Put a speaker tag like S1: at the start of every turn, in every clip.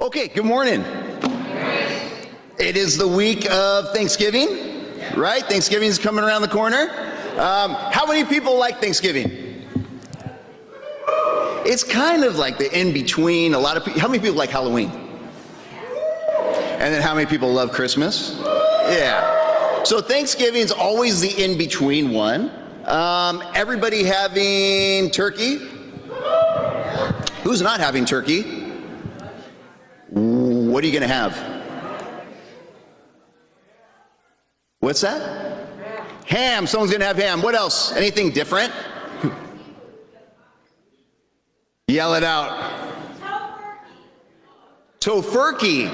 S1: Okay, good morning. It is the week of Thanksgiving, right? Thanksgiving is coming around the corner. Um, how many people like Thanksgiving? It's kind of like the in between. A lot of people. How many people like Halloween? And then how many people love Christmas? Yeah. So Thanksgiving is always the in between one. Um, everybody having turkey? Who's not having turkey? What are you going to have? What's that? Ham. Someone's going to have ham. What else? Anything different? Yell it out. Tofurky.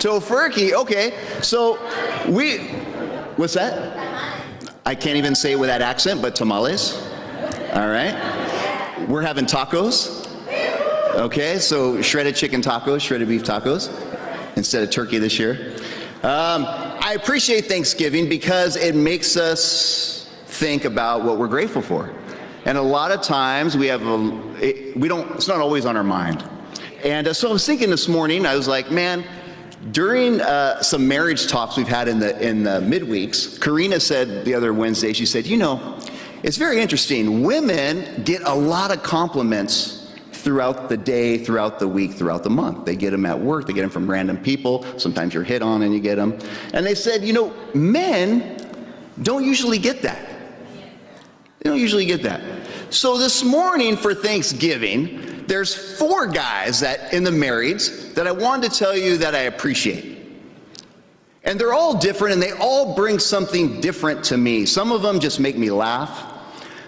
S1: Tofurky. Okay. So we. What's that? I can't even say it with that accent, but tamales. All right. We're having tacos. Okay, so shredded chicken tacos, shredded beef tacos instead of turkey this year. Um, I appreciate Thanksgiving because it makes us think about what we're grateful for. And a lot of times we have a, it, we don't, it's not always on our mind. And uh, so I was thinking this morning, I was like, man, during uh, some marriage talks we've had in the in the midweeks, Karina said the other Wednesday, she said, you know, it's very interesting. Women get a lot of compliments throughout the day, throughout the week, throughout the month. They get them at work, they get them from random people. Sometimes you're hit on and you get them. And they said, you know, men don't usually get that. They don't usually get that. So this morning for Thanksgiving, there's four guys that in the marrieds that I wanted to tell you that I appreciate. And they're all different and they all bring something different to me. Some of them just make me laugh.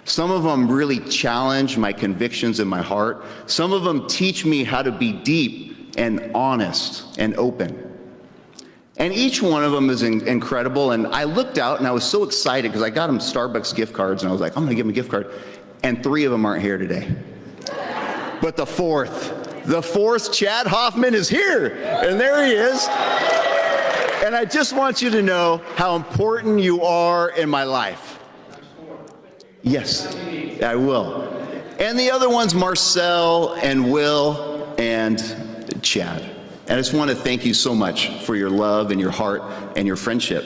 S1: Some of them really challenge my convictions in my heart. Some of them teach me how to be deep and honest and open. And each one of them is in- incredible. And I looked out and I was so excited because I got them Starbucks gift cards and I was like, I'm going to give them a gift card. And three of them aren't here today. But the fourth, the fourth, Chad Hoffman is here. And there he is. And I just want you to know how important you are in my life. Yes, I will. And the other ones, Marcel and Will and Chad. And I just want to thank you so much for your love and your heart and your friendship.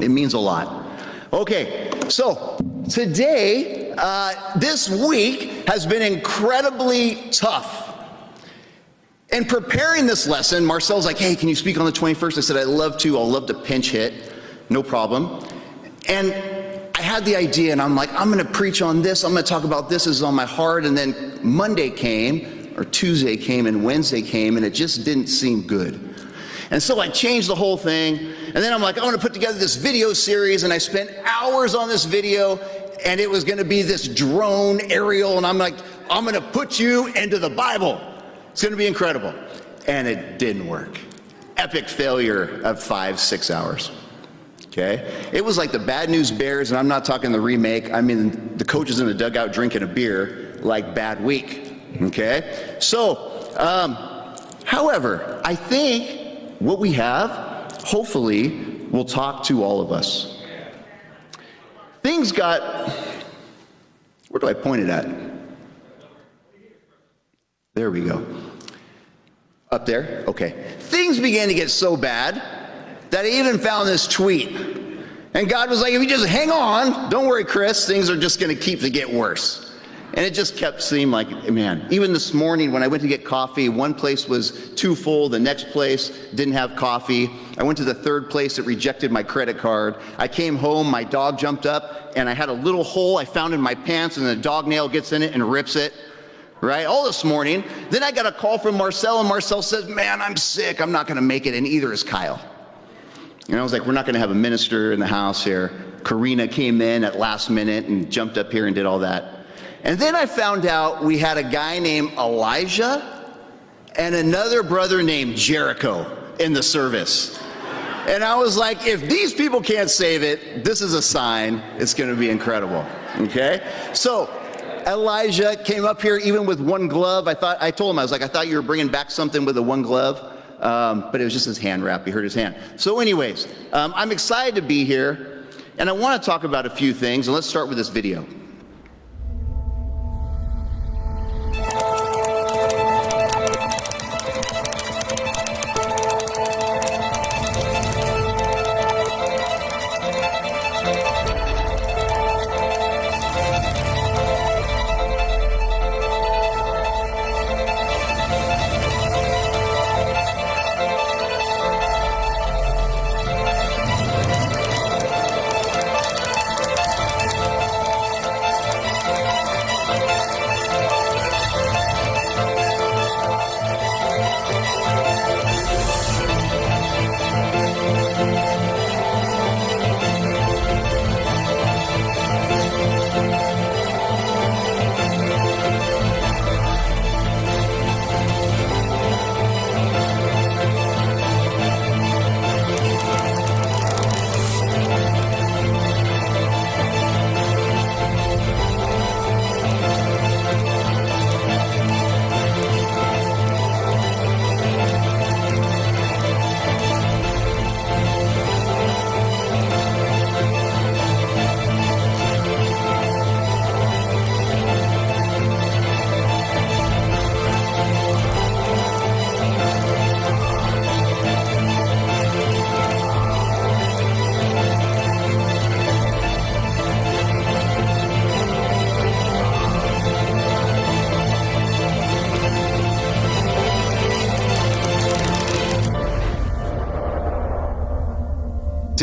S1: It means a lot. Okay, so today, uh, this week has been incredibly tough. In preparing this lesson, Marcel's like, hey, can you speak on the 21st? I said, I'd love to. I'll love to pinch hit. No problem. And had the idea, and I'm like, I'm going to preach on this. I'm going to talk about this. This is on my heart. And then Monday came, or Tuesday came, and Wednesday came, and it just didn't seem good. And so I changed the whole thing. And then I'm like, I want to put together this video series. And I spent hours on this video, and it was going to be this drone aerial. And I'm like, I'm going to put you into the Bible. It's going to be incredible. And it didn't work. Epic failure of five, six hours. Okay? It was like the Bad News Bears, and I'm not talking the remake. I mean, the coaches in the dugout drinking a beer like Bad Week. Okay? So, um, however, I think what we have, hopefully, will talk to all of us. Things got. Where do I point it at? There we go. Up there? Okay. Things began to get so bad that I even found this tweet. And God was like, if you just hang on, don't worry, Chris, things are just going to keep to get worse. And it just kept seeming like, man, even this morning when I went to get coffee, one place was too full, the next place didn't have coffee. I went to the third place, it rejected my credit card. I came home, my dog jumped up, and I had a little hole I found in my pants, and the dog nail gets in it and rips it right? All this morning. Then I got a call from Marcel, and Marcel says, Man, I'm sick. I'm not going to make it, and either is Kyle. And I was like, We're not going to have a minister in the house here. Karina came in at last minute and jumped up here and did all that. And then I found out we had a guy named Elijah and another brother named Jericho in the service. And I was like, if these people can't save it, this is a sign it's going to be incredible. Okay? So Elijah came up here even with one glove. I thought I told him I was like, I thought you were bringing back something with a one glove, um, but it was just his hand wrap. He hurt his hand. So, anyways, um, I'm excited to be here, and I want to talk about a few things. And let's start with this video.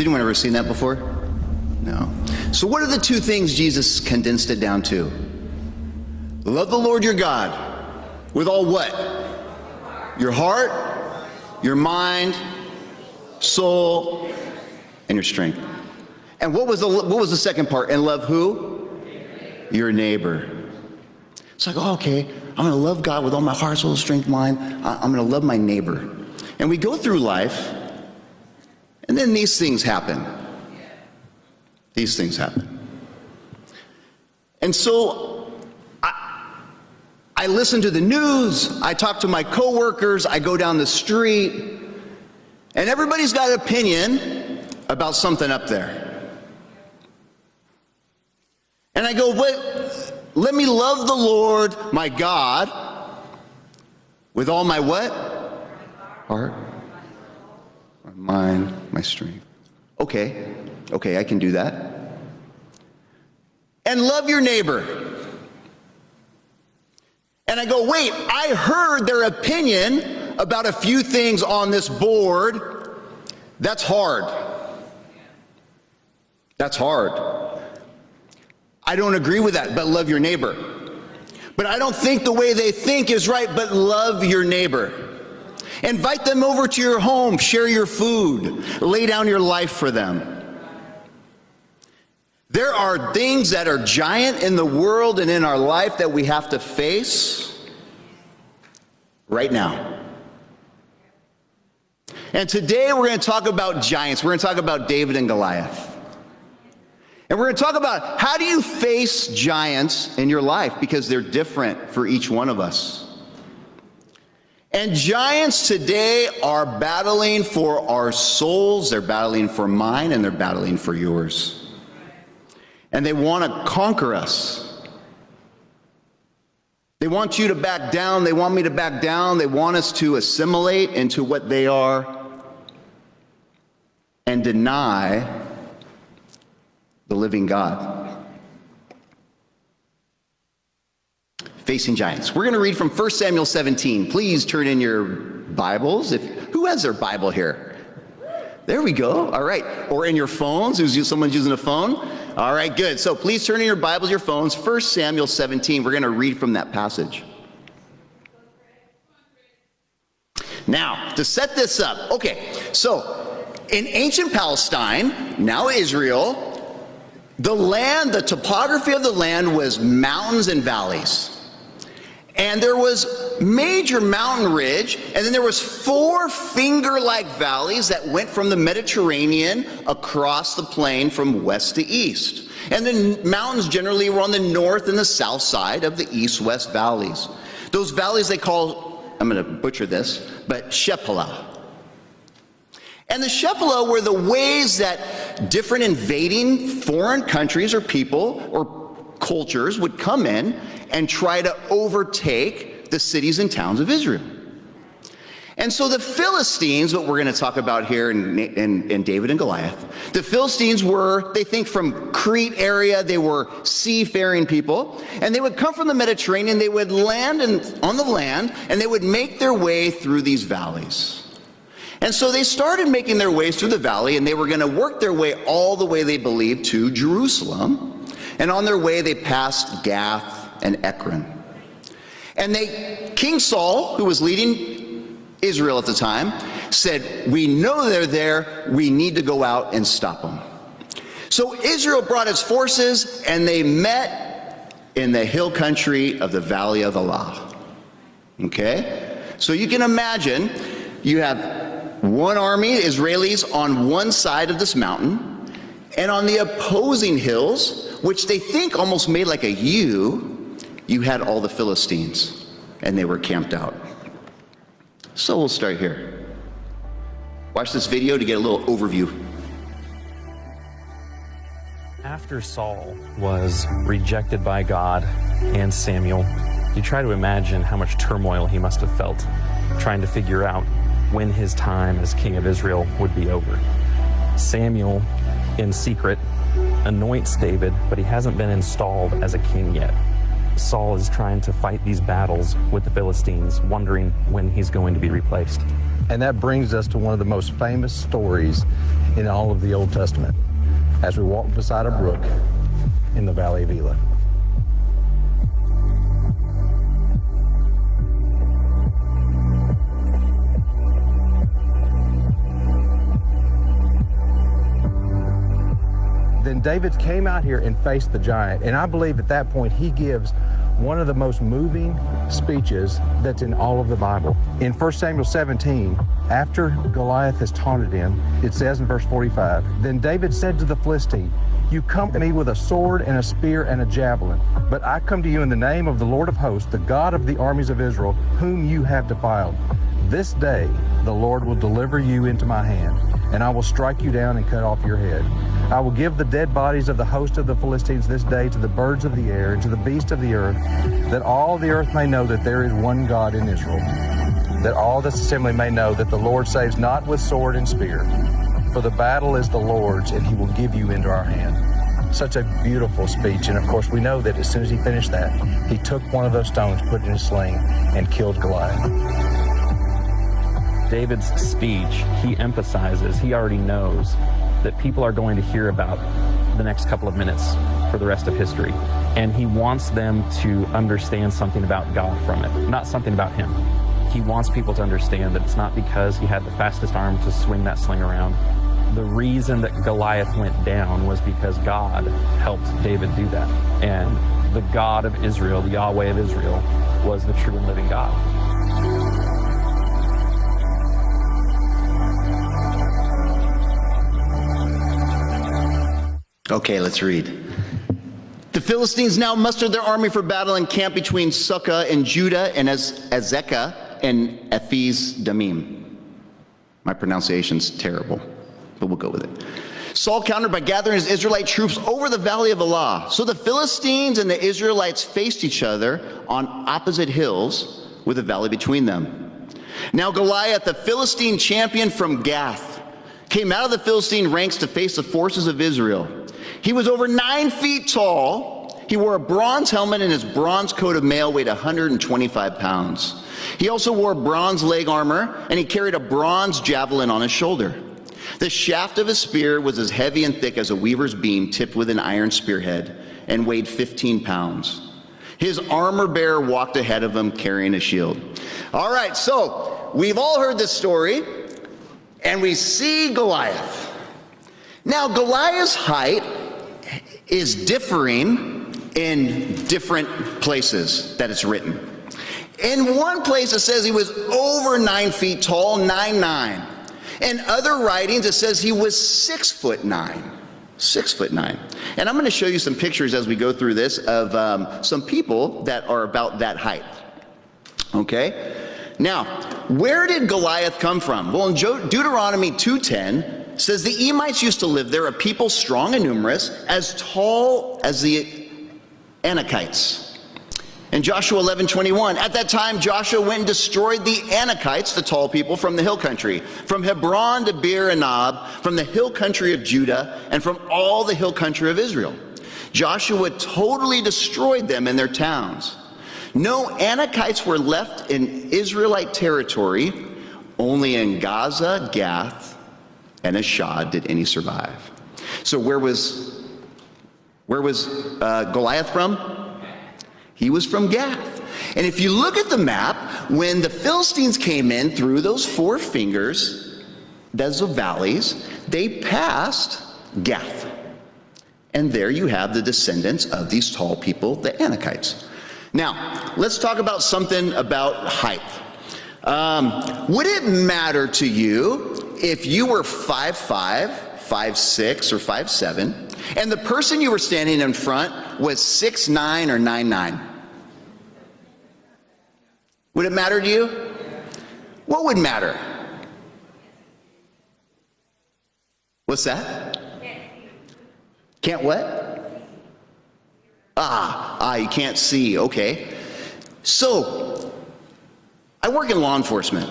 S1: Anyone ever seen that before? No. So, what are the two things Jesus condensed it down to? Love the Lord your God with all what? Your heart, your mind, soul, and your strength. And what was the, what was the second part? And love who? Your neighbor. It's like, oh, okay, I'm to love God with all my heart, soul, strength, mind. I'm to love my neighbor. And we go through life, and then these things happen. These things happen. And so I, I listen to the news, I talk to my coworkers, I go down the street, and everybody's got an opinion about something up there. And I go, what? Let me love the Lord my God with all my what? Heart, my mind, my strength. Okay, okay, I can do that. And love your neighbor. And I go, wait, I heard their opinion about a few things on this board. That's hard. That's hard. I don't agree with that, but love your neighbor. But I don't think the way they think is right, but love your neighbor. Invite them over to your home, share your food, lay down your life for them. There are things that are giant in the world and in our life that we have to face right now. And today we're going to talk about giants. We're going to talk about David and Goliath. And we're going to talk about how do you face giants in your life because they're different for each one of us. And giants today are battling for our souls, they're battling for mine, and they're battling for yours. And they want to conquer us. They want you to back down. They want me to back down. They want us to assimilate into what they are and deny the living God. Facing giants. We're going to read from 1 Samuel 17. Please turn in your Bibles. If who has their Bible here? There we go. All right. Or in your phones. Who's someone's using a phone? All right, good. So please turn in your Bibles, your phones. 1 Samuel 17. We're going to read from that passage. Now, to set this up, okay, so in ancient Palestine, now Israel, the land, the topography of the land was mountains and valleys. And there was major mountain ridge, and then there was four finger-like valleys that went from the Mediterranean across the plain from west to east. And the mountains generally were on the north and the south side of the east-west valleys. Those valleys they call, I'm going to butcher this, but Shephelah. And the Shephelah were the ways that different invading foreign countries or people or cultures would come in and try to overtake the cities and towns of Israel. And so the Philistines, what we're going to talk about here in, in, in, David and Goliath, the Philistines were, they think from Crete area, they were seafaring people, and they would come from the Mediterranean, they would land in, on the land, and they would make their way through these valleys. And so they started making their ways through the valley, and they were going to work their way all the way, they believed, to Jerusalem. And on their way, they passed Gath and Ekron. And they, King Saul, who was leading Israel at the time, said, We know they're there. We need to go out and stop them. So Israel brought its forces, and they met in the hill country of the Valley of Elah. Okay? So you can imagine you have one army, Israelis, on one side of this mountain, and on the opposing hills, which they think almost made like a U, you had all the Philistines, and they were camped out. So we'll start here. Watch this video to get a little overview.
S2: After Saul was rejected by God and Samuel, you try to imagine how much turmoil he must have felt trying to figure out when his time as king of Israel would be over. Samuel, in secret, anoints David, but he hasn't been installed as a king yet. Saul is trying to fight these battles with the Philistines, wondering when he's going to be replaced.
S3: And that brings us to one of the most famous stories in all of the Old Testament as we walk beside a brook in the Valley of Elah. Then David came out here and faced the giant. And I believe at that point he gives one of the most moving speeches that's in all of the Bible. In 1 Samuel 17, after Goliath has taunted him, it says in verse 45, Then David said to the Philistine, You come to me with a sword and a spear and a javelin, but I come to you in the name of the Lord of hosts, the God of the armies of Israel, whom you have defiled. This day the Lord will deliver you into my hand, and I will strike you down and cut off your head. I will give the dead bodies of the host of the Philistines this day to the birds of the air and to the beasts of the earth, that all the earth may know that there is one God in Israel, that all this assembly may know that the Lord saves not with sword and spear, for the battle is the Lord's, and he will give you into our hand. Such a beautiful speech, and of course, we know that as soon as he finished that, he took one of those stones, put it in his sling, and killed Goliath.
S2: David's speech, he emphasizes, he already knows that people are going to hear about the next couple of minutes for the rest of history. And he wants them to understand something about God from it, not something about him. He wants people to understand that it's not because he had the fastest arm to swing that sling around. The reason that Goliath went down was because God helped David do that. And the God of Israel, the Yahweh of Israel, was the true and living God.
S1: Okay, let's read. The Philistines now mustered their army for battle and camped between Socoh and Judah and Az- Azekah and Ephes Damim. My pronunciation's terrible, but we'll go with it. Saul countered by gathering his Israelite troops over the valley of Elah. So the Philistines and the Israelites faced each other on opposite hills with a valley between them. Now Goliath, the Philistine champion from Gath, came out of the Philistine ranks to face the forces of Israel. He was over nine feet tall. He wore a bronze helmet, and his bronze coat of mail weighed 125 pounds. He also wore bronze leg armor, and he carried a bronze javelin on his shoulder. The shaft of his spear was as heavy and thick as a weaver's beam tipped with an iron spearhead and weighed 15 pounds. His armor bearer walked ahead of him carrying a shield. All right, so we've all heard this story, and we see Goliath. Now, Goliath's height is differing in different places that it's written. In one place, it says he was over nine feet tall, nine nine. In other writings, it says he was six foot nine. Six foot nine. And I'm going to show you some pictures as we go through this of um, some people that are about that height. Okay? Now, where did Goliath come from? Well, in Deuteronomy 2:10 says the Emites used to live there, a people strong and numerous, as tall as the Anakites. In Joshua 11, 21, at that time Joshua went and destroyed the Anakites, the tall people, from the hill country, from Hebron to Beer Anab, from the hill country of Judah, and from all the hill country of Israel. Joshua totally destroyed them and their towns. No Anakites were left in Israelite territory, only in Gaza, Gath, and Ashdod did any survive. So where was where was uh, Goliath from? He was from Gath. And if you look at the map, when the Philistines came in through those four fingers, those valleys, they passed Gath. And there you have the descendants of these tall people, the Anakites. Now, let's talk about something about height. Um, would it matter to you if you were 5'5, 5'6, or 5'7, and the person you were standing in front was 6'9 or 9'9? Would it matter to you? What would matter? What's that? Can't what? Ah, ah, you can't see. Okay. So, I work in law enforcement,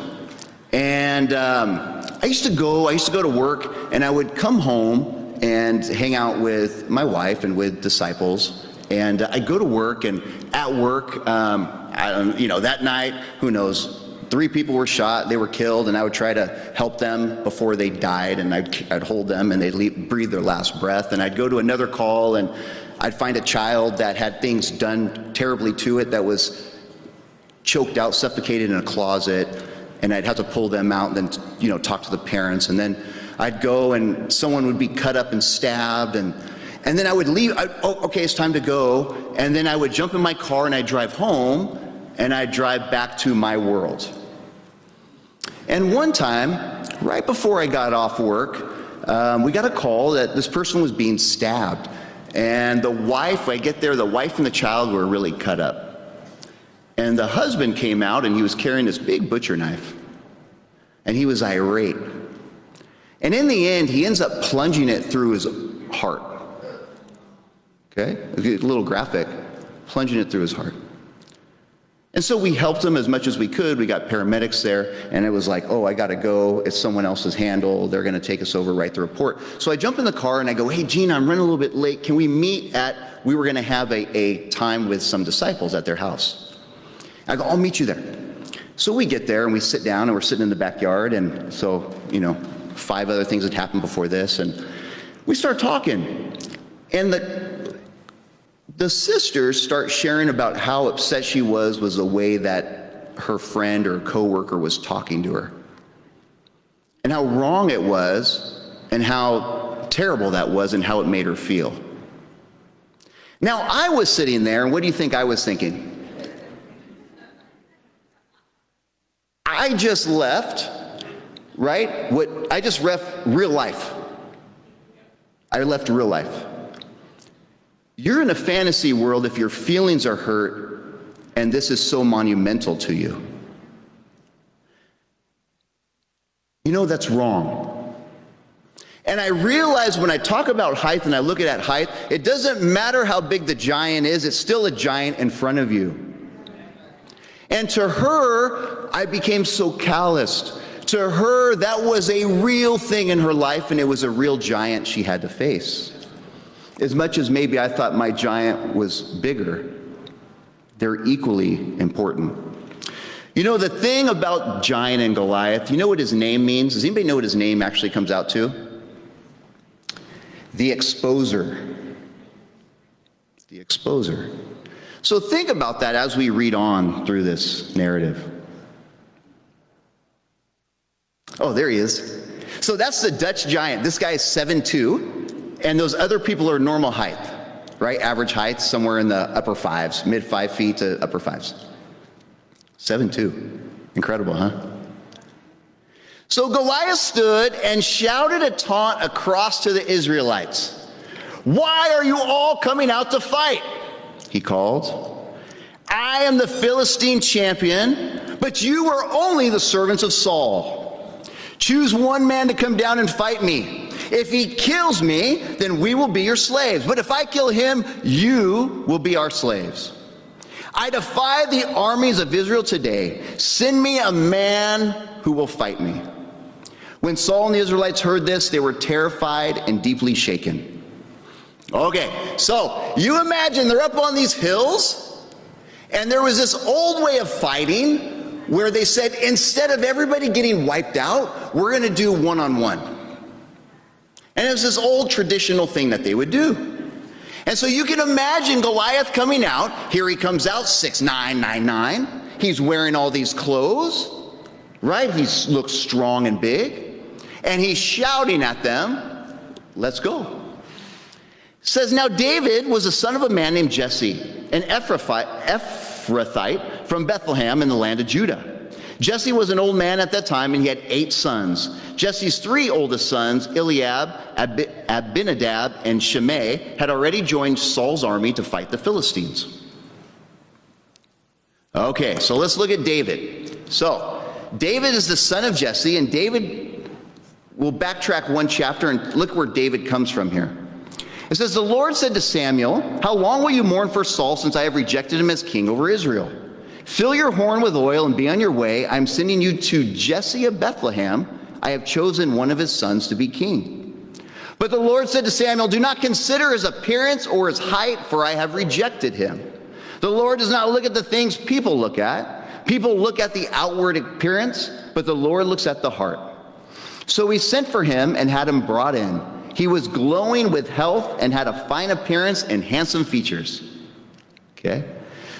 S1: and um, I used to go. I used to go to work, and I would come home and hang out with my wife and with disciples. And I'd go to work, and at work, um, I you know, that night, who knows? three people were shot, they were killed, and I would try to help them before they died, and I'd, I'd hold them and they'd leave, breathe their last breath. And I'd go to another call and I'd find a child that had things done terribly to it that was choked out, suffocated in a closet, and I'd have to pull them out and then, you know, talk to the parents. And then I'd go and someone would be cut up and stabbed and and then I would leave. I, oh, okay, it's time to go. And then I would jump in my car and I'd drive home and I'd drive back to my world. And one time, right before I got off work, um, we got a call that this person was being stabbed. And the wife, I get there, the wife and the child were really cut up. And the husband came out and he was carrying this big butcher knife. And he was irate. And in the end, he ends up plunging it through his heart. Okay? A little graphic, plunging it through his heart. And so we helped him as much as we could. We got paramedics there, and it was like, oh, I got to go. It's someone else's handle. They're going to take us over, write the report. So I jump in the car and I go, hey, Gene, I'm running a little bit late. Can we meet at, we were going to have a, a time with some disciples at their house. I go, I'll meet you there. So we get there and we sit down and we're sitting in the backyard. And so, you know, five other things had happened before this. And we start talking. And the the sisters start sharing about how upset she was was the way that her friend or coworker was talking to her. And how wrong it was and how terrible that was and how it made her feel. Now, I was sitting there, and what do you think I was thinking? I just left, right? What I just left real life. I left real life. You're in a fantasy world if your feelings are hurt and this is so monumental to you. You know, that's wrong. And I realize when I talk about height and I look at that height, it doesn't matter how big the giant is, it's still a giant in front of you. And to her, I became so calloused. To her, that was a real thing in her life, and it was a real giant she had to face. As much as maybe I thought my giant was bigger, they're equally important. You know, the thing about giant and Goliath, you know what his name means? Does anybody know what his name actually comes out to? The exposer. The exposer. So think about that as we read on through this narrative. Oh, there he is. So that's the Dutch giant. This guy is 7'2 and those other people are normal height, right? Average height, somewhere in the upper fives, mid five feet to upper fives. Seven two. Incredible, huh? So Goliath stood and shouted a taunt across to the Israelites. Why are you all coming out to fight? He called. I am the Philistine champion, but you are only the servants of Saul. Choose one man to come down and fight me. If he kills me, then we will be your slaves. But if I kill him, you will be our slaves. I defy the armies of Israel today. Send me a man who will fight me. When Saul and the Israelites heard this, they were terrified and deeply shaken. Okay, so you imagine they're up on these hills, and there was this old way of fighting where they said instead of everybody getting wiped out, we're going to do one on one. And it was this old traditional thing that they would do. And so you can imagine Goliath coming out. Here he comes out, six nine nine nine. He's wearing all these clothes, right? He looks strong and big. And he's shouting at them, Let's go. Says, Now David was the son of a man named Jesse, an Ephrathite from Bethlehem in the land of Judah. Jesse was an old man at that time, and he had eight sons. Jesse's three oldest sons, Eliab, Ab- Abinadab, and Shimei, had already joined Saul's army to fight the Philistines. Okay, so let's look at David. So, David is the son of Jesse, and David, we'll backtrack one chapter and look where David comes from here. It says, The Lord said to Samuel, How long will you mourn for Saul since I have rejected him as king over Israel? Fill your horn with oil and be on your way. I'm sending you to Jesse of Bethlehem. I have chosen one of his sons to be king. But the Lord said to Samuel, Do not consider his appearance or his height, for I have rejected him. The Lord does not look at the things people look at, People look at the outward appearance, but the Lord looks at the heart. So we sent for him and had him brought in. He was glowing with health and had a fine appearance and handsome features. Okay?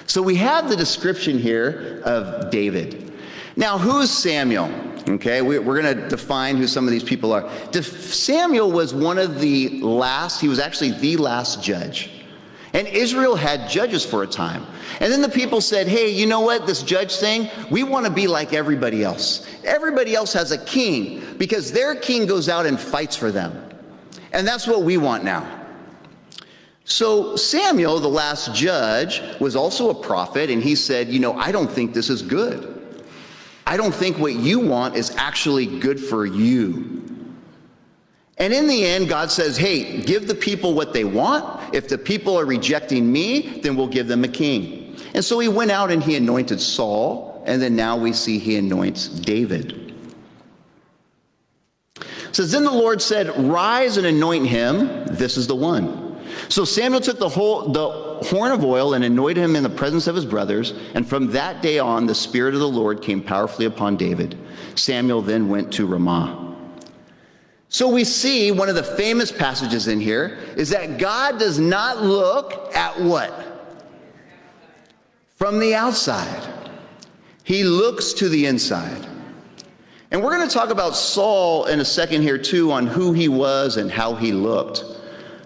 S1: So we have the description here of David. Now, who's Samuel? Okay, we, are going to define who some of these people are. Samuel was one of the last, he was actually the last judge. And Israel had judges for a time. And then the people said, hey, you know what, this judge thing, we want to be like everybody else. Everybody else has a king because their king goes out and fights for them. And that's what we want now. So Samuel, the last judge, was also a prophet, and he said, You know, I don't think this is good. I don't think what you want is actually good for you. And in the end, God says, Hey, give the people what they want. If the people are rejecting me, then we'll give them a king. And so he went out and he anointed Saul, and then now we see he anoints David. It says, Then the Lord said, Rise and anoint him. This is the one. So Samuel took the, whole, the horn of oil and anointed him in the presence of his brothers. And from that day on, the Spirit of the Lord came powerfully upon David. Samuel then went to Ramah. So we see one of the famous passages in here is that God does not look at what? From the outside. He looks to the inside. And we're going to talk about Saul in a second here, too, on who he was and how he looked.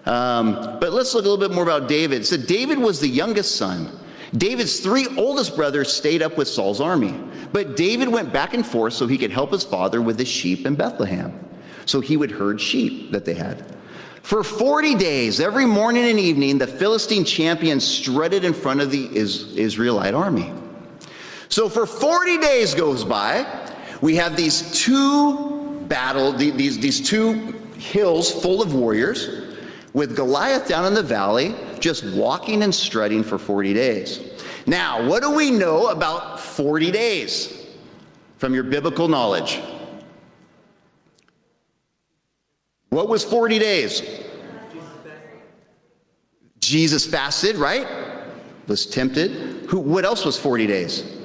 S1: Um, but let's look a little bit more about David. So, David was the youngest son. David's three oldest brothers stayed up with Saul's army. But David went back and forth so he could help his father with the sheep in Bethlehem. So he would herd sheep that they had. For 40 days, every morning and evening, the Philistine champion strutted in front of the Israelite army. So for 40 days goes by, we have these two battle, these, these two hills full of warriors with Goliath down in the valley, just walking and strutting for 40 days. Now, what do we know about 40 days from your biblical knowledge? What was 40 days? Jesus fasted, right? Was tempted. Who, what else was 40 days?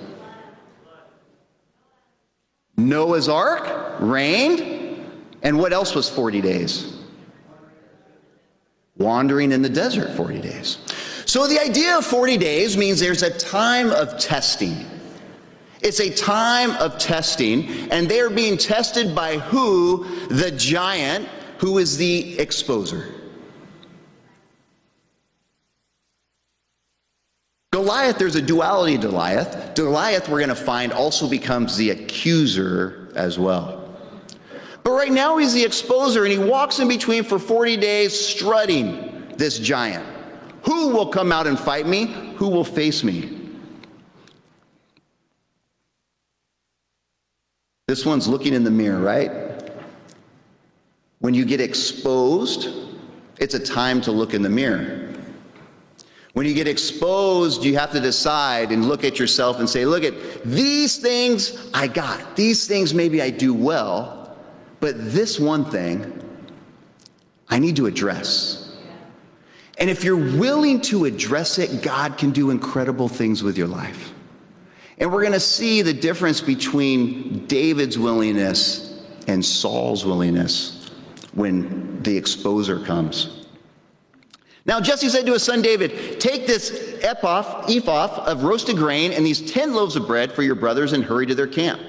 S1: Noah's ark rained. And what else was 40 days? wandering in the desert 40 days. So the idea of 40 days means there's a time of testing. It's a time of testing, and they are being tested by who? The giant, who is the exposer. Goliath, there's a duality to Goliath. Goliath, we're going to find, also becomes the accuser as well. But right now he's the exposer and he walks in between for 40 days strutting this giant. Who will come out and fight me? Who will face me? This one's looking in the mirror, right? When you get exposed, it's a time to look in the mirror. When you get exposed, you have to decide and look at yourself and say, look at these things I got. These things maybe I do well. But this one thing I need to address. And if you're willing to address it, God can do incredible things with your life. And we're going to see the difference between David's willingness and Saul's willingness when the exposer comes. Now Jesse said to his son David, Take this ephah, ephah of roasted grain and these 10 loaves of bread for your brothers and hurry to their camp.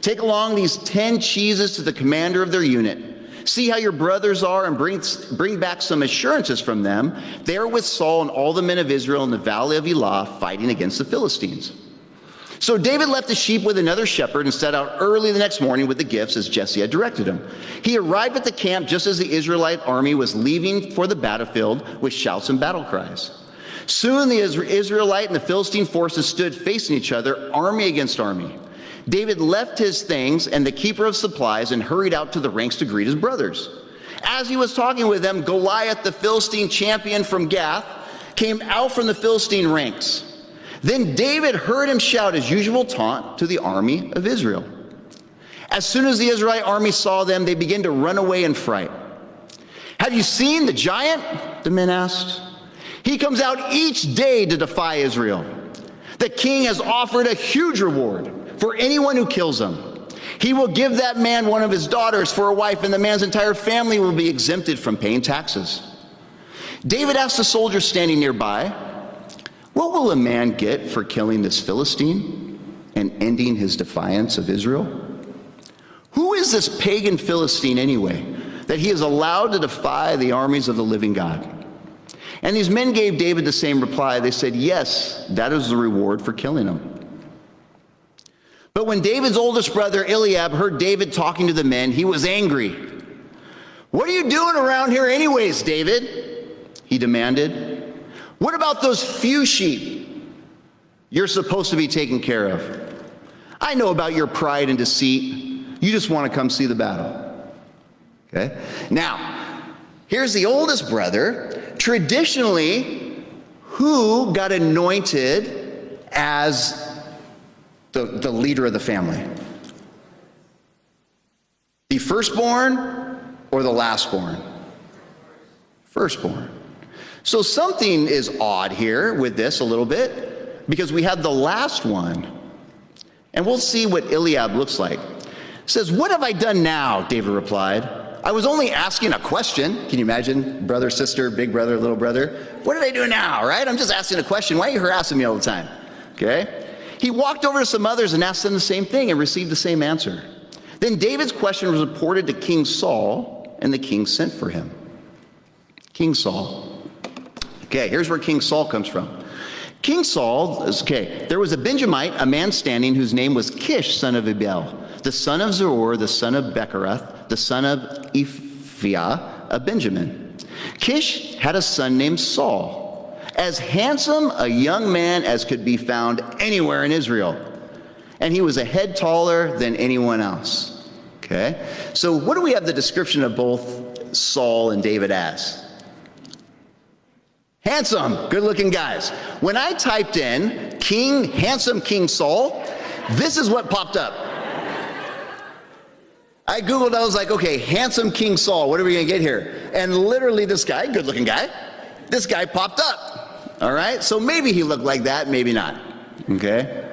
S1: Take along these 10 cheeses to the commander of their unit. See how your brothers are and bring, bring back some assurances from them. They are with Saul and all the men of Israel in the valley of Elah fighting against the Philistines. So David left the sheep with another shepherd and set out early the next morning with the gifts as Jesse had directed him. He arrived at the camp just as the Israelite army was leaving for the battlefield with shouts and battle cries. Soon the Israelite and the Philistine forces stood facing each other, army against army. David left his things and the keeper of supplies and hurried out to the ranks to greet his brothers. As he was talking with them, Goliath, the Philistine champion from Gath, came out from the Philistine ranks. Then David heard him shout his usual taunt to the army of Israel. As soon as the Israelite army saw them, they began to run away in fright. Have you seen the giant? The men asked. He comes out each day to defy Israel. The king has offered a huge reward for anyone who kills him. He will give that man one of his daughters for a wife, and the man's entire family will be exempted from paying taxes. David asked the soldier standing nearby, What will a man get for killing this Philistine and ending his defiance of Israel? Who is this pagan Philistine anyway, that he is allowed to defy the armies of the living God? And these men gave David the same reply. They said, Yes, that is the reward for killing him. But when David's oldest brother Eliab heard David talking to the men, he was angry. What are you doing around here, anyways, David? He demanded. What about those few sheep you're supposed to be taking care of? I know about your pride and deceit. You just want to come see the battle. Okay? Now, here's the oldest brother traditionally, who got anointed as the, the leader of the family? The firstborn or the lastborn? Firstborn. So something is odd here with this a little bit because we have the last one. And we'll see what Eliab looks like. It says, What have I done now? David replied. I was only asking a question. Can you imagine? Brother, sister, big brother, little brother. What did I do now, right? I'm just asking a question. Why are you harassing me all the time? Okay? He walked over to some others and asked them the same thing and received the same answer. Then David's question was reported to King Saul, and the king sent for him. King Saul. Okay, here's where King Saul comes from. King Saul, okay, there was a Benjamite, a man standing whose name was Kish, son of Abiel, the son of Zeror, the son of Bechorath, the son of Aphiah a Benjamin. Kish had a son named Saul, as handsome a young man as could be found anywhere in Israel. And he was a head taller than anyone else. Okay? So, what do we have the description of both Saul and David as? Handsome, good looking guys. When I typed in King, handsome King Saul, this is what popped up. I Googled, I was like, okay, handsome King Saul, what are we gonna get here? And literally, this guy, good looking guy, this guy popped up. All right, so maybe he looked like that, maybe not. Okay?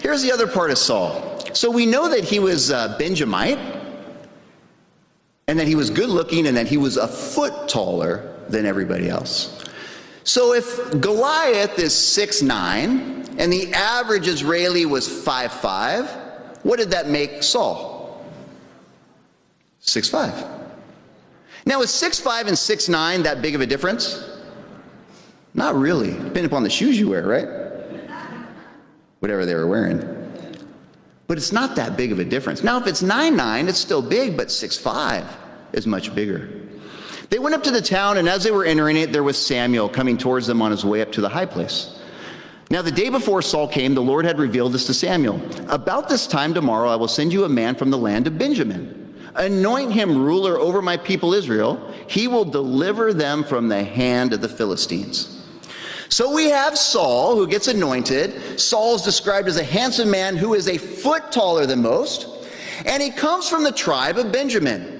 S1: Here's the other part of Saul. So we know that he was a Benjamite, and that he was good looking, and that he was a foot taller than everybody else. So if Goliath is six nine and the average Israeli was five five, what did that make Saul? Six five. Now is six five and six nine that big of a difference? Not really, depending upon the shoes you wear, right? Whatever they were wearing. But it's not that big of a difference. Now, if it's nine nine, it's still big, but six five is much bigger. They went up to the town, and as they were entering it, there was Samuel coming towards them on his way up to the high place. Now, the day before Saul came, the Lord had revealed this to Samuel. About this time tomorrow, I will send you a man from the land of Benjamin. Anoint him ruler over my people Israel. He will deliver them from the hand of the Philistines. So we have Saul who gets anointed. Saul is described as a handsome man who is a foot taller than most, and he comes from the tribe of Benjamin.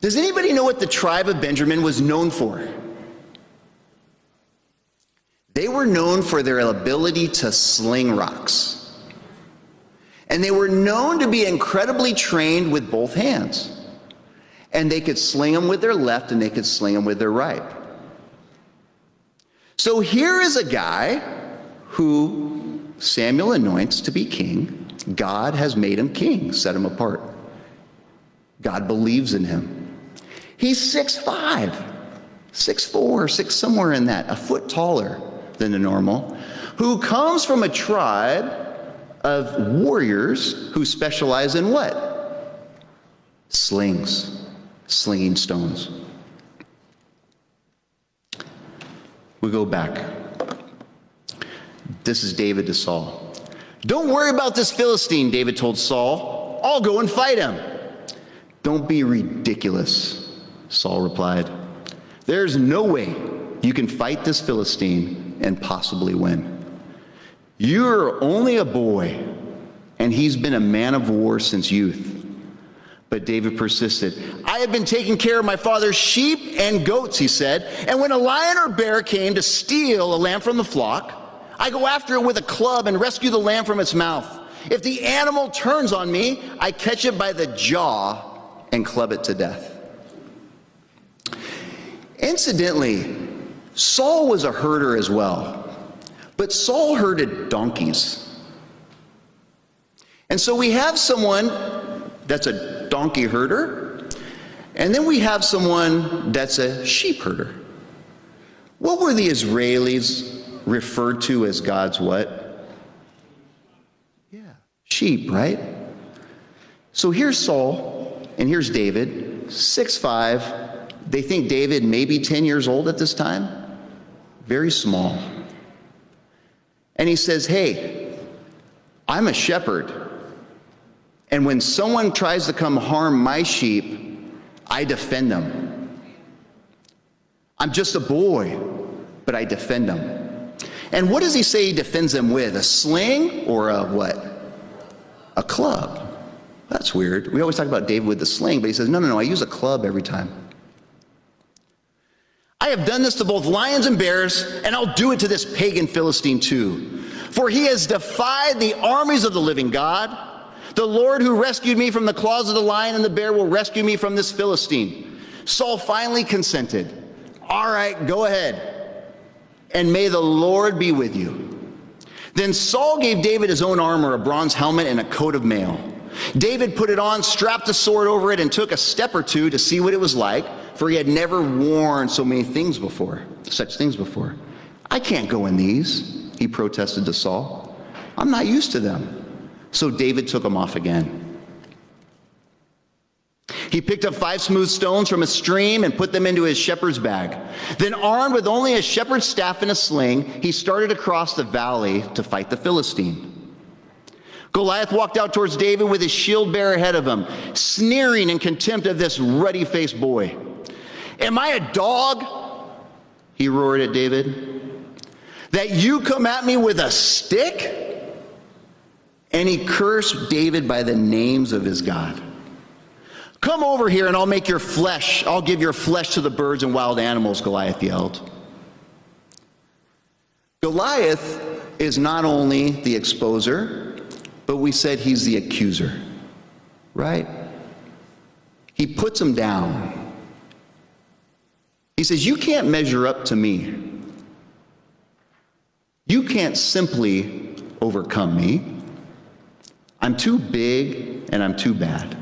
S1: Does anybody know what the tribe of Benjamin was known for? They were known for their ability to sling rocks. And they were known to be incredibly trained with both hands. And they could sling them with their left and they could sling them with their right. So here is a guy who Samuel anoints to be king. God has made him king, set him apart. God believes in him. He's 6'5, 6'4, 6 somewhere in that, a foot taller than the normal, who comes from a tribe of warriors who specialize in what? Slings, slinging stones. We go back. This is David to Saul. Don't worry about this Philistine, David told Saul. I'll go and fight him. Don't be ridiculous, Saul replied. There's no way you can fight this Philistine and possibly win. You're only a boy, and he's been a man of war since youth. But David persisted. I have been taking care of my father's sheep and goats, he said. And when a lion or bear came to steal a lamb from the flock, I go after it with a club and rescue the lamb from its mouth. If the animal turns on me, I catch it by the jaw and club it to death. Incidentally, Saul was a herder as well, but Saul herded donkeys. And so we have someone that's a donkey herder, and then we have someone that's a sheep herder. What were the Israelis referred to as God's what? Yeah, sheep, right? So here's Saul, and here's David, six five. They think David may be 10 years old at this time, very small. And he says, Hey, I'm a shepherd. And when someone tries to come harm my sheep, I defend them. I'm just a boy, but I defend them. And what does he say he defends them with? A sling or a what? A club. That's weird. We always talk about David with the sling, but he says, no, no, no, I use a club every time. I have done this to both lions and bears, and I'll do it to this pagan Philistine too. For he has defied the armies of the living God. The Lord who rescued me from the claws of the lion and the bear will rescue me from this Philistine. Saul finally consented. All right, go ahead. And may the Lord be with you. Then Saul gave David his own armor, a bronze helmet, and a coat of mail. David put it on, strapped a sword over it, and took a step or two to see what it was like, for he had never worn so many things before, such things before. I can't go in these, he protested to Saul. I'm not used to them. So David took them off again. He picked up five smooth stones from a stream and put them into his shepherd's bag. Then, armed with only a shepherd's staff and a sling, he started across the valley to fight the Philistine. Goliath walked out towards David with his shield bearer ahead of him, sneering in contempt of this ruddy faced boy. Am I a dog? He roared at David. That you come at me with a stick? And he cursed David by the names of his God. Come over here and I'll make your flesh, I'll give your flesh to the birds and wild animals, Goliath yelled. Goliath is not only the exposer, but we said he's the accuser, right? He puts him down. He says, You can't measure up to me. You can't simply overcome me. I'm too big and I'm too bad.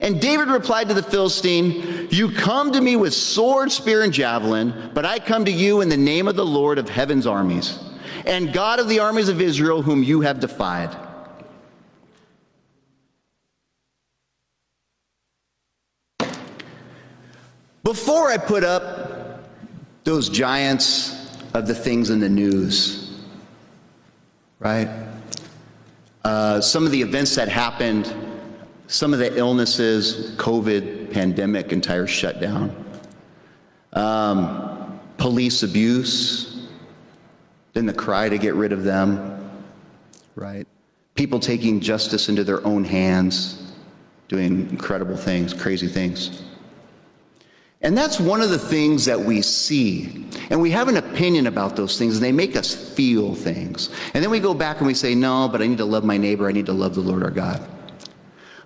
S1: And David replied to the Philistine, You come to me with sword, spear, and javelin, but I come to you in the name of the Lord of heaven's armies, and God of the armies of Israel, whom you have defied. Before I put up those giants of the things in the news, right? Uh, some of the events that happened, some of the illnesses, COVID, pandemic, entire shutdown, um, police abuse, then the cry to get rid of them, right? People taking justice into their own hands, doing incredible things, crazy things. And that's one of the things that we see. And we have an opinion about those things, and they make us feel things. And then we go back and we say, no, but I need to love my neighbor, I need to love the Lord our God.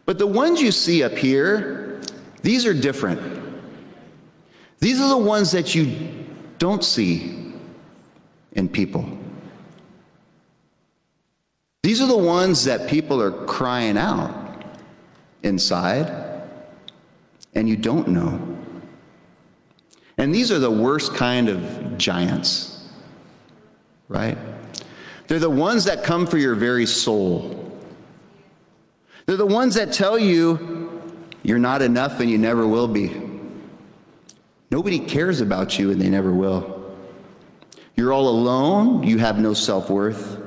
S1: But the ones you see up here, these are different. These are the ones that you don't see in people. These are the ones that people are crying out inside, and you don't know. And these are the worst kind of giants, right? They're the ones that come for your very soul. They're the ones that tell you you're not enough and you never will be. Nobody cares about you and they never will. You're all alone, you have no self worth.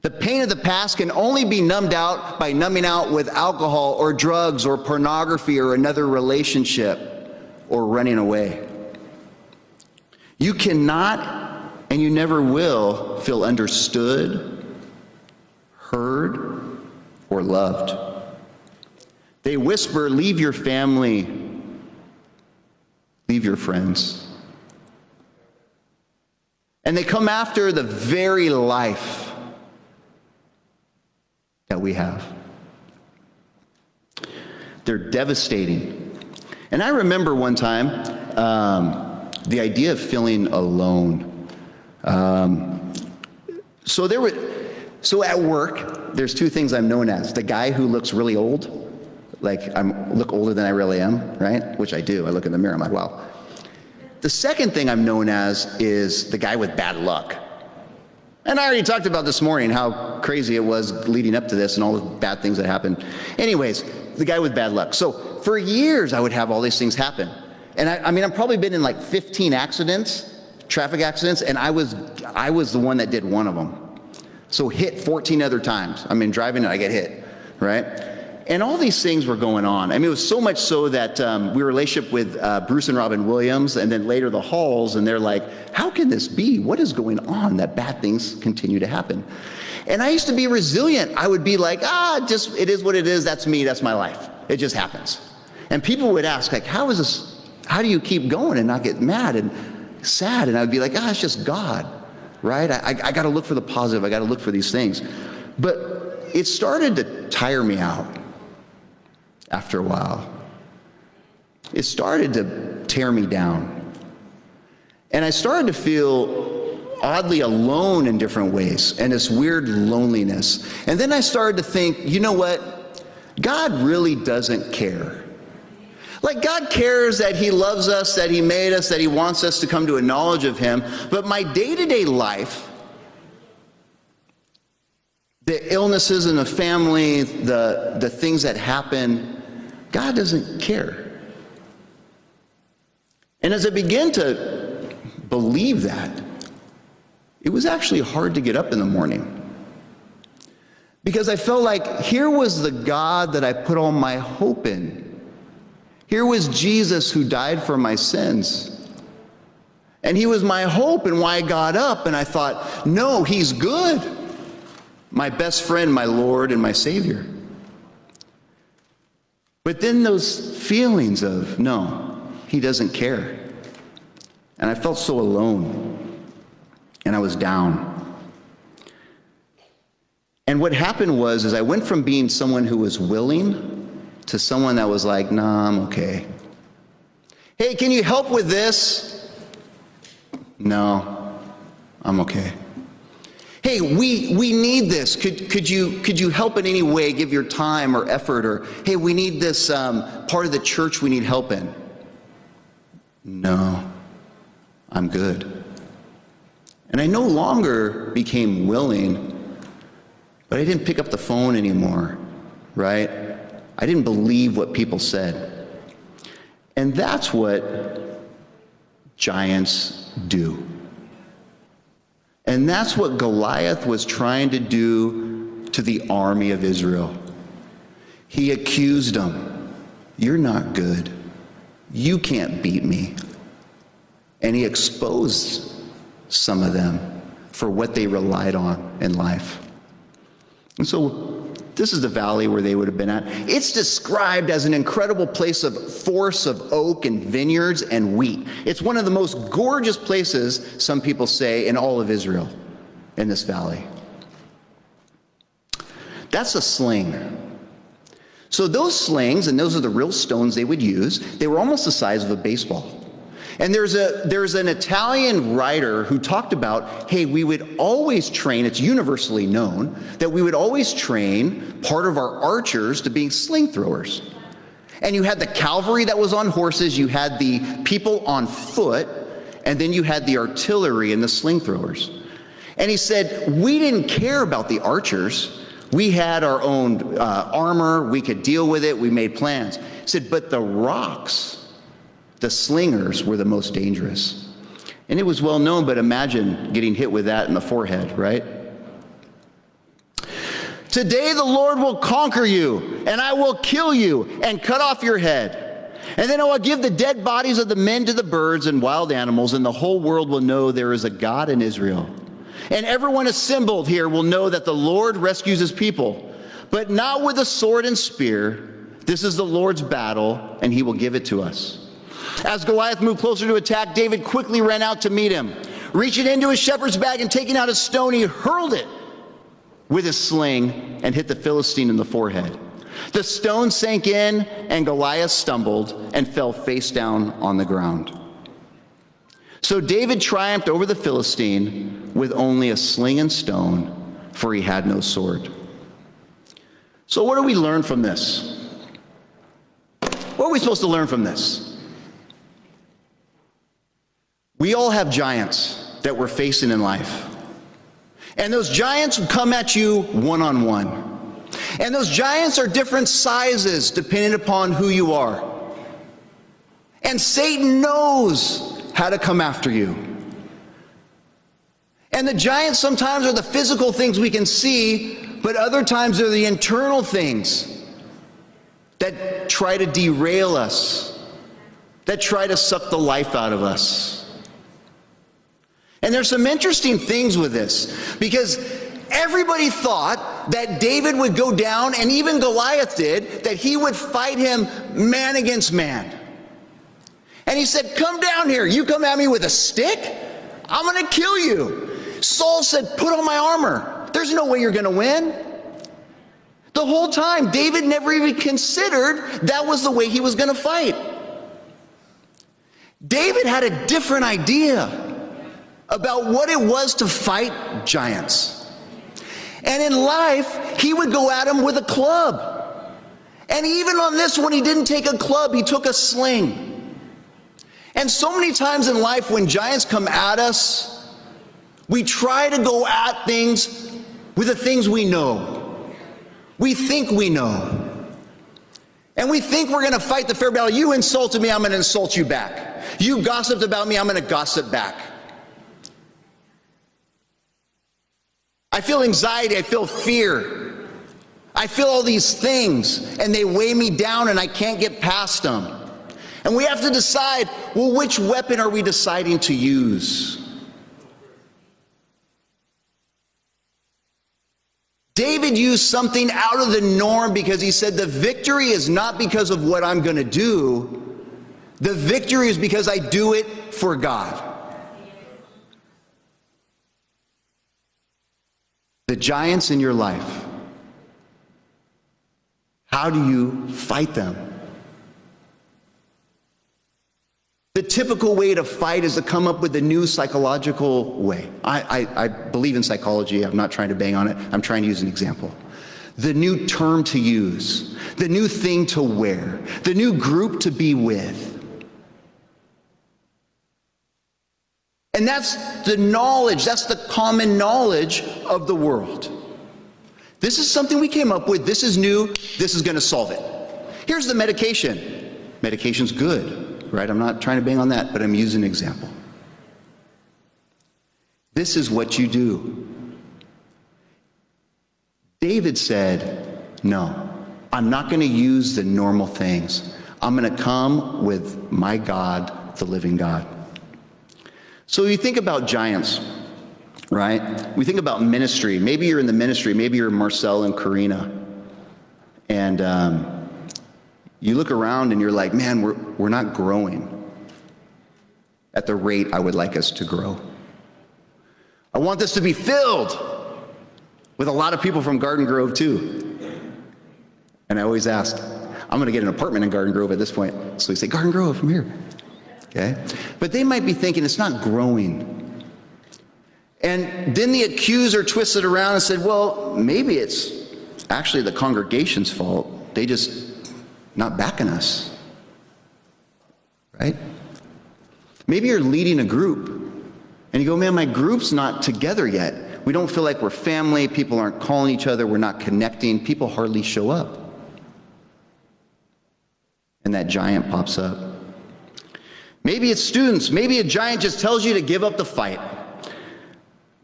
S1: The pain of the past can only be numbed out by numbing out with alcohol or drugs or pornography or another relationship or running away. You cannot and you never will feel understood, heard, or loved. They whisper, Leave your family, leave your friends. And they come after the very life that we have. They're devastating. And I remember one time um, the idea of feeling alone. Um, so there were, so at work, there's two things I'm known as: the guy who looks really old, like I look older than I really am, right? Which I do. I look in the mirror, I'm like, wow. The second thing I'm known as is the guy with bad luck. And I already talked about this morning how crazy it was leading up to this and all the bad things that happened. Anyways, the guy with bad luck. So for years, I would have all these things happen. And I, I mean, I've probably been in like 15 accidents, traffic accidents, and I was, I was the one that did one of them. So hit 14 other times. I mean, driving and I get hit, right? And all these things were going on. I mean, it was so much so that um, we were relationship with uh, Bruce and Robin Williams, and then later the Halls, and they're like, "How can this be? What is going on that bad things continue to happen?" And I used to be resilient. I would be like, "Ah, just it is what it is. That's me. That's my life. It just happens." And people would ask, like, "How is this? How do you keep going and not get mad and sad?" And I would be like, "Ah, it's just God." right? I, I, I got to look for the positive. I got to look for these things. But it started to tire me out after a while. It started to tear me down. And I started to feel oddly alone in different ways and this weird loneliness. And then I started to think, you know what? God really doesn't care. Like, God cares that He loves us, that He made us, that He wants us to come to a knowledge of Him. But my day to day life, the illnesses in the family, the, the things that happen, God doesn't care. And as I began to believe that, it was actually hard to get up in the morning. Because I felt like here was the God that I put all my hope in. Here was Jesus who died for my sins. And he was my hope and why I got up. And I thought, no, he's good. My best friend, my Lord, and my Savior. But then those feelings of, no, he doesn't care. And I felt so alone. And I was down. And what happened was, is I went from being someone who was willing to someone that was like, nah, I'm okay. Hey, can you help with this? No, I'm okay. Hey, we, we need this. Could, could, you, could you help in any way, give your time or effort? Or, hey, we need this um, part of the church we need help in. No, I'm good. And I no longer became willing, but I didn't pick up the phone anymore, right? I didn't believe what people said. And that's what giants do. And that's what Goliath was trying to do to the army of Israel. He accused them You're not good. You can't beat me. And he exposed some of them for what they relied on in life. And so this is the valley where they would have been at. It's described as an incredible place of force of oak and vineyards and wheat. It's one of the most gorgeous places, some people say, in all of Israel, in this valley. That's a sling. So those slings, and those are the real stones they would use, they were almost the size of a baseball. And there's, a, there's an Italian writer who talked about hey, we would always train, it's universally known, that we would always train part of our archers to being sling throwers. And you had the cavalry that was on horses, you had the people on foot, and then you had the artillery and the sling throwers. And he said, We didn't care about the archers. We had our own uh, armor, we could deal with it, we made plans. He said, But the rocks, the slingers were the most dangerous. And it was well known, but imagine getting hit with that in the forehead, right? Today the Lord will conquer you, and I will kill you and cut off your head. And then I will give the dead bodies of the men to the birds and wild animals, and the whole world will know there is a God in Israel. And everyone assembled here will know that the Lord rescues his people, but not with a sword and spear. This is the Lord's battle, and he will give it to us. As Goliath moved closer to attack, David quickly ran out to meet him. reaching into his shepherd's bag and taking out a stone, he hurled it with his sling and hit the Philistine in the forehead. The stone sank in, and Goliath stumbled and fell face down on the ground. So David triumphed over the Philistine with only a sling and stone, for he had no sword. So, what do we learn from this? What are we supposed to learn from this? We all have giants that we're facing in life. And those giants come at you one on one. And those giants are different sizes depending upon who you are. And Satan knows how to come after you. And the giants sometimes are the physical things we can see, but other times they're the internal things that try to derail us, that try to suck the life out of us. And there's some interesting things with this because everybody thought that David would go down, and even Goliath did, that he would fight him man against man. And he said, Come down here. You come at me with a stick? I'm going to kill you. Saul said, Put on my armor. There's no way you're going to win. The whole time, David never even considered that was the way he was going to fight. David had a different idea about what it was to fight giants. And in life, he would go at them with a club. And even on this one, he didn't take a club, he took a sling. And so many times in life, when giants come at us, we try to go at things with the things we know. We think we know. And we think we're going to fight the fair battle. You insulted me, I'm going to insult you back. You gossiped about me, I'm going to gossip back. I feel anxiety, I feel fear. I feel all these things, and they weigh me down, and I can't get past them. And we have to decide well, which weapon are we deciding to use? David used something out of the norm because he said, The victory is not because of what I'm going to do, the victory is because I do it for God. The giants in your life, how do you fight them? The typical way to fight is to come up with a new psychological way. I, I, I, believe in psychology. I'm not trying to bang on it. I'm trying to use an example. The new term to use, the new thing to wear, the new group to be with. And that's the knowledge, that's the common knowledge of the world. This is something we came up with. This is new. This is going to solve it. Here's the medication. Medication's good, right? I'm not trying to bang on that, but I'm using an example. This is what you do. David said, No, I'm not going to use the normal things. I'm going to come with my God, the living God. So you think about giants, right? We think about ministry. Maybe you're in the ministry. Maybe you're Marcel and Karina. And um, you look around and you're like, man, we're, we're not growing at the rate I would like us to grow. I want this to be filled with a lot of people from Garden Grove, too. And I always ask, I'm going to get an apartment in Garden Grove at this point. So we say, Garden Grove, from here. Okay? But they might be thinking it's not growing. And then the accuser twisted around and said, well, maybe it's actually the congregation's fault. They just not backing us. Right? Maybe you're leading a group and you go, man, my group's not together yet. We don't feel like we're family. People aren't calling each other. We're not connecting. People hardly show up. And that giant pops up. Maybe it's students. Maybe a giant just tells you to give up the fight.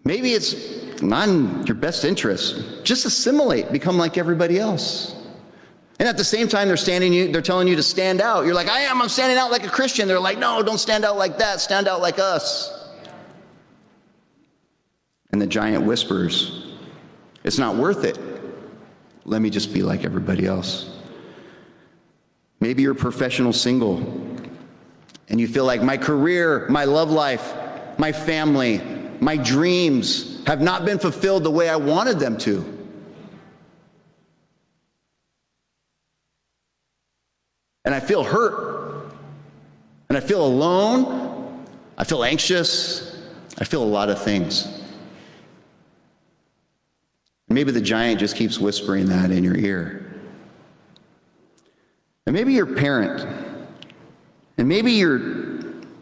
S1: Maybe it's not in your best interest. Just assimilate, become like everybody else. And at the same time, they're standing you, they're telling you to stand out. You're like, I am, I'm standing out like a Christian. They're like, no, don't stand out like that, stand out like us. And the giant whispers, It's not worth it. Let me just be like everybody else. Maybe you're a professional single and you feel like my career, my love life, my family, my dreams have not been fulfilled the way I wanted them to. And I feel hurt. And I feel alone. I feel anxious. I feel a lot of things. Maybe the giant just keeps whispering that in your ear. And maybe your parent, and maybe your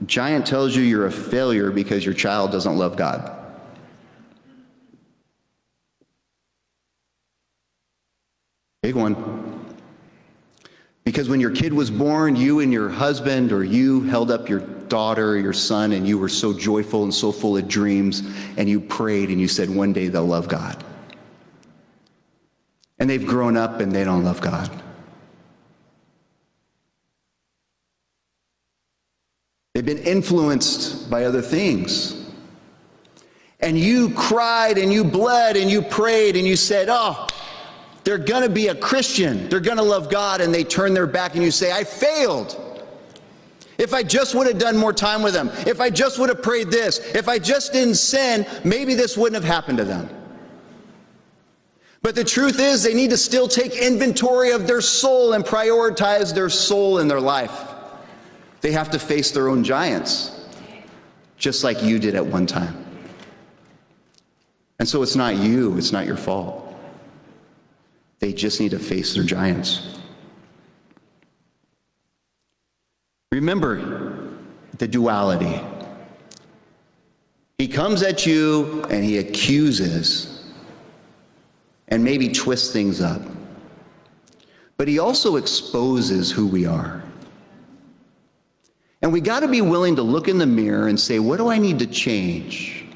S1: giant tells you you're a failure because your child doesn't love God. Big one. Because when your kid was born, you and your husband or you held up your daughter or your son and you were so joyful and so full of dreams and you prayed and you said, one day they'll love God. And they've grown up and they don't love God. They've been influenced by other things. And you cried and you bled and you prayed and you said, Oh, they're going to be a Christian. They're going to love God. And they turn their back and you say, I failed. If I just would have done more time with them, if I just would have prayed this, if I just didn't sin, maybe this wouldn't have happened to them. But the truth is, they need to still take inventory of their soul and prioritize their soul in their life. They have to face their own giants, just like you did at one time. And so it's not you, it's not your fault. They just need to face their giants. Remember the duality. He comes at you and he accuses and maybe twists things up. But he also exposes who we are. And we got to be willing to look in the mirror and say, what do I need to change?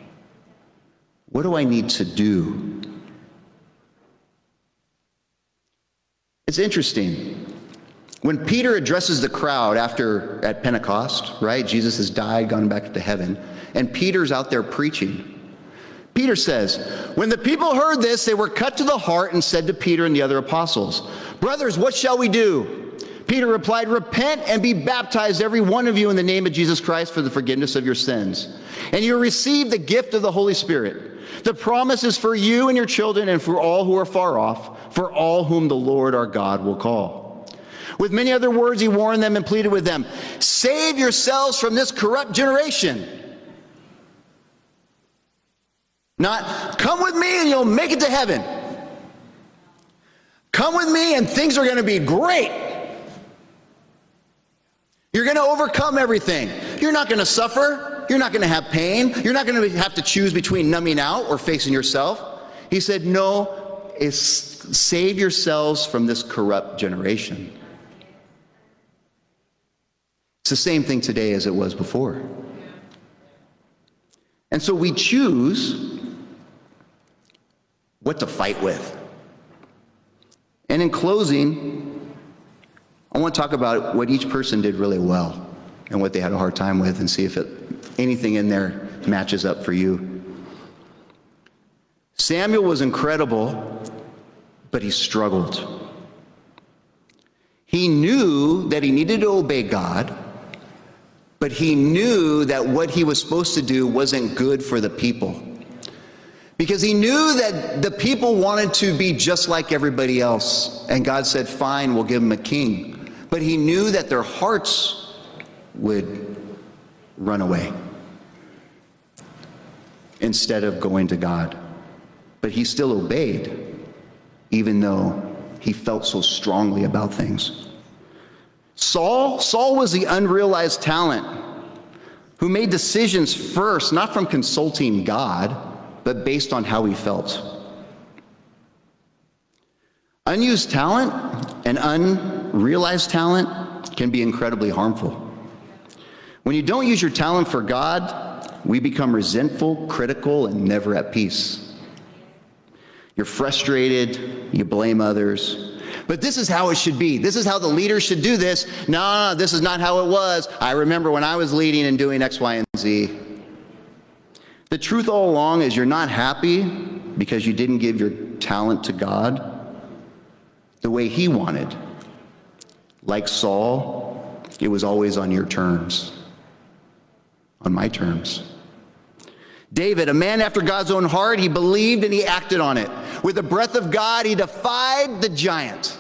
S1: What do I need to do? It's interesting. When Peter addresses the crowd after at Pentecost, right? Jesus has died, gone back to heaven, and Peter's out there preaching. Peter says, When the people heard this, they were cut to the heart and said to Peter and the other apostles, Brothers, what shall we do? Peter replied, Repent and be baptized, every one of you, in the name of Jesus Christ for the forgiveness of your sins. And you receive the gift of the Holy Spirit. The promise is for you and your children and for all who are far off, for all whom the Lord our God will call. With many other words, he warned them and pleaded with them Save yourselves from this corrupt generation. Not, come with me and you'll make it to heaven. Come with me and things are going to be great. You're going to overcome everything. You're not going to suffer. You're not going to have pain. You're not going to have to choose between numbing out or facing yourself. He said, No, save yourselves from this corrupt generation. It's the same thing today as it was before. And so we choose what to fight with. And in closing, I want to talk about what each person did really well and what they had a hard time with and see if it, anything in there matches up for you. Samuel was incredible, but he struggled. He knew that he needed to obey God, but he knew that what he was supposed to do wasn't good for the people. Because he knew that the people wanted to be just like everybody else. And God said, Fine, we'll give them a king. But he knew that their hearts would run away instead of going to God. But he still obeyed, even though he felt so strongly about things. Saul, Saul was the unrealized talent who made decisions first, not from consulting God, but based on how he felt. Unused talent and unrealized talent can be incredibly harmful. When you don't use your talent for God, we become resentful, critical, and never at peace. You're frustrated, you blame others. But this is how it should be. This is how the leaders should do this. No, No, no, this is not how it was. I remember when I was leading and doing X, Y, and Z. The truth all along is you're not happy because you didn't give your talent to God the way He wanted. Like Saul, it was always on your terms, on my terms. David, a man after God's own heart, he believed and he acted on it. With the breath of God, he defied the giant.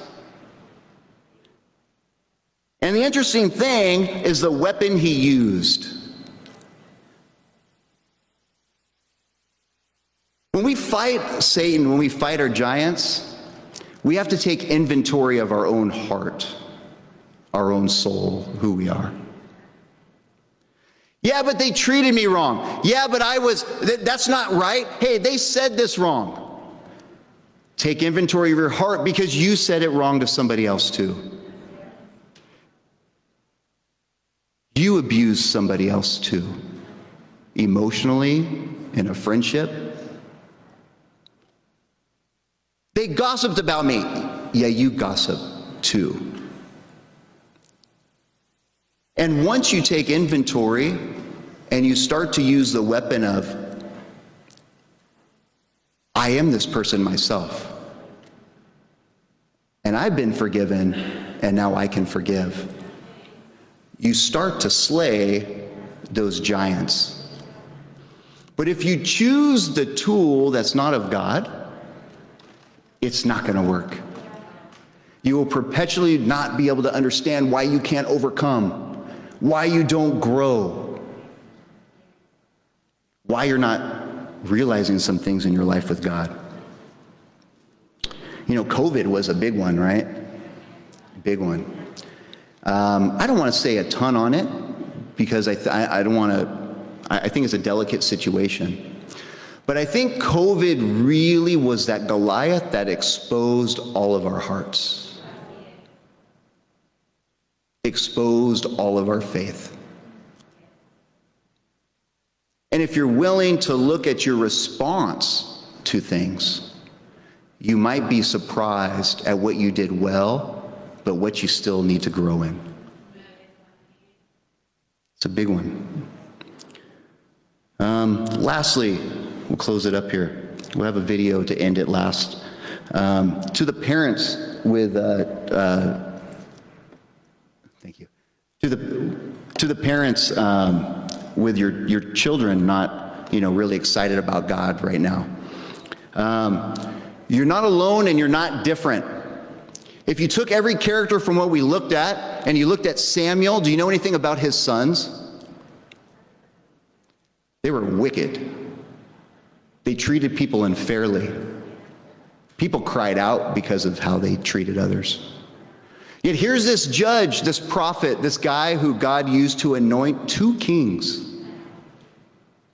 S1: And the interesting thing is the weapon he used. When we fight Satan, when we fight our giants, we have to take inventory of our own heart, our own soul, who we are. Yeah, but they treated me wrong. Yeah, but I was, that's not right. Hey, they said this wrong. Take inventory of your heart because you said it wrong to somebody else too. You abused somebody else too, emotionally, in a friendship. They gossiped about me. Yeah, you gossip too. And once you take inventory and you start to use the weapon of, I am this person myself. And I've been forgiven, and now I can forgive. You start to slay those giants. But if you choose the tool that's not of God, it's not going to work. You will perpetually not be able to understand why you can't overcome why you don't grow, why you're not realizing some things in your life with God. You know, COVID was a big one, right? Big one. Um, I don't want to say a ton on it because I, th- I, don't want to, I think it's a delicate situation. But I think COVID really was that Goliath that exposed all of our hearts exposed all of our faith. And if you're willing to look at your response to things, you might be surprised at what you did well, but what you still need to grow in. It's a big one. Um, lastly, we'll close it up here. We'll have a video to end it last. Um, to the parents with uh, uh, to the, to the parents um, with your, your children not, you know, really excited about God right now. Um, you're not alone and you're not different. If you took every character from what we looked at and you looked at Samuel, do you know anything about his sons? They were wicked. They treated people unfairly. People cried out because of how they treated others. Yet here's this judge, this prophet, this guy who God used to anoint two kings.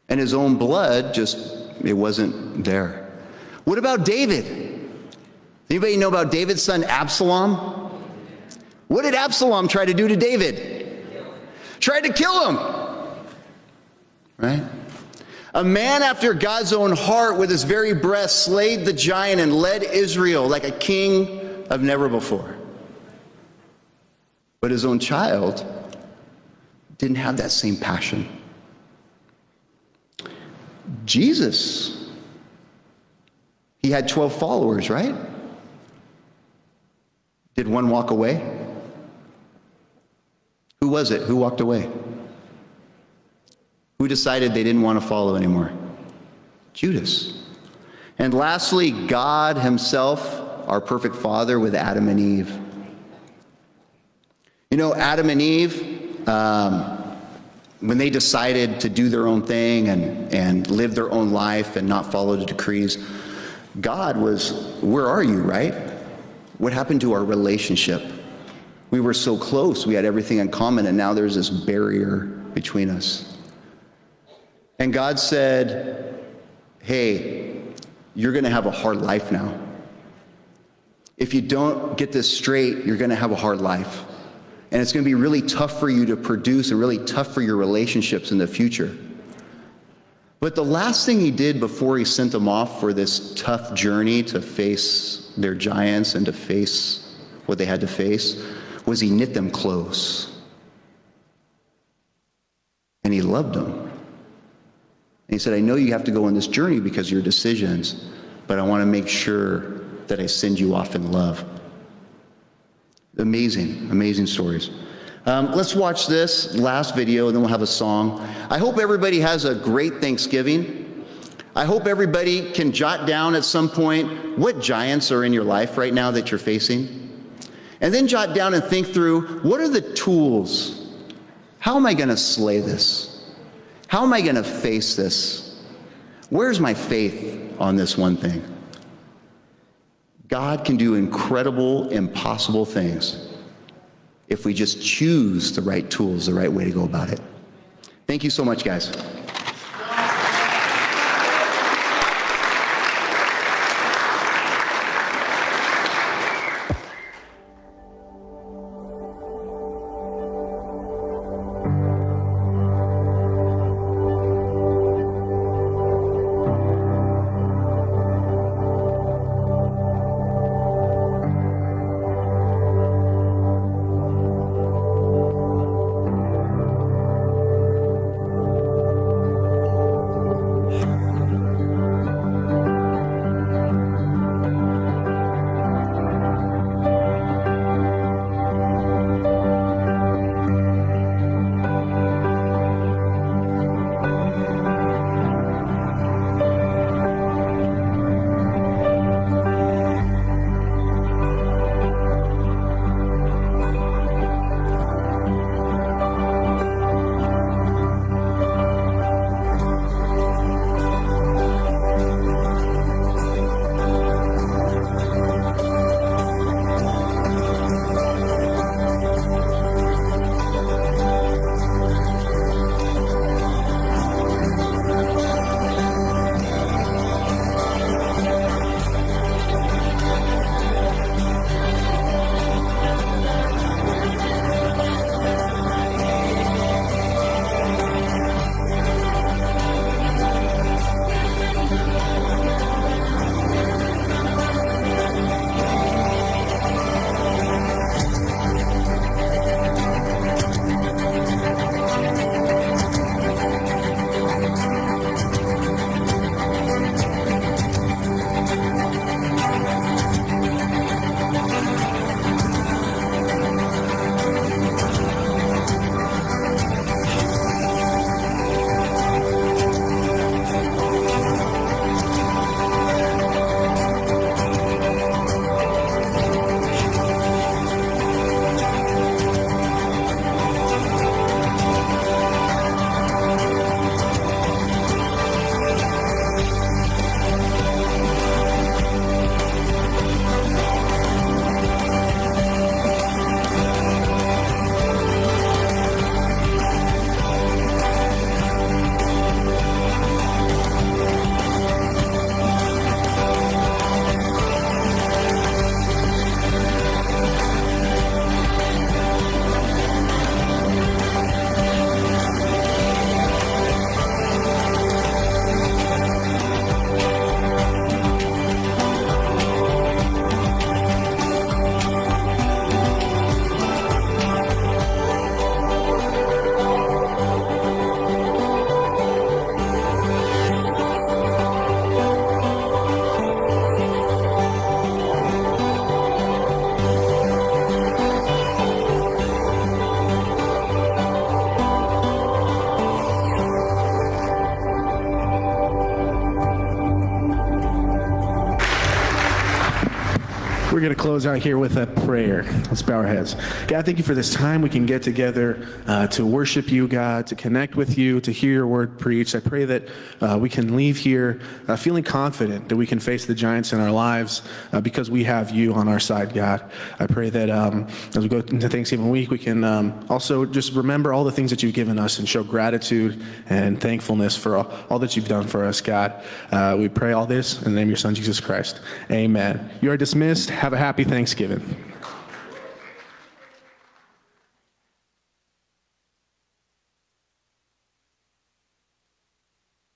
S1: And his own blood just, it wasn't there. What about David? Anybody know about David's son Absalom? What did Absalom try to do to David? Tried to kill him. Right? A man after God's own heart with his very breath slayed the giant and led Israel like a king of never before. But his own child didn't have that same passion. Jesus, he had 12 followers, right? Did one walk away? Who was it? Who walked away? Who decided they didn't want to follow anymore? Judas. And lastly, God Himself, our perfect Father, with Adam and Eve. You know, Adam and Eve, um, when they decided to do their own thing and, and live their own life and not follow the decrees, God was, where are you, right? What happened to our relationship? We were so close, we had everything in common, and now there's this barrier between us. And God said, Hey, you're going to have a hard life now. If you don't get this straight, you're going to have a hard life. And it's going to be really tough for you to produce and really tough for your relationships in the future. But the last thing he did before he sent them off for this tough journey to face their giants and to face what they had to face was he knit them close. And he loved them. And he said, I know you have to go on this journey because of your decisions, but I want to make sure that I send you off in love. Amazing, amazing stories. Um, let's watch this last video and then we'll have a song. I hope everybody has a great Thanksgiving. I hope everybody can jot down at some point what giants are in your life right now that you're facing. And then jot down and think through what are the tools? How am I going to slay this? How am I going to face this? Where's my faith on this one thing? God can do incredible, impossible things if we just choose the right tools, the right way to go about it. Thank you so much, guys.
S4: Close out here with a prayer. Let's bow our heads. God, thank you for this time we can get together uh, to worship you, God, to connect with you, to hear your word preached. I pray that uh, we can leave here uh, feeling confident that we can face the giants in our lives uh, because we have you on our side, God. I pray that um, as we go into Thanksgiving week, we can um, also just remember all the things that you've given us and show gratitude and thankfulness for all, all that you've done for us, God. Uh, we pray all this in the name of your Son, Jesus Christ. Amen. You are dismissed. Have a happy Thanksgiving.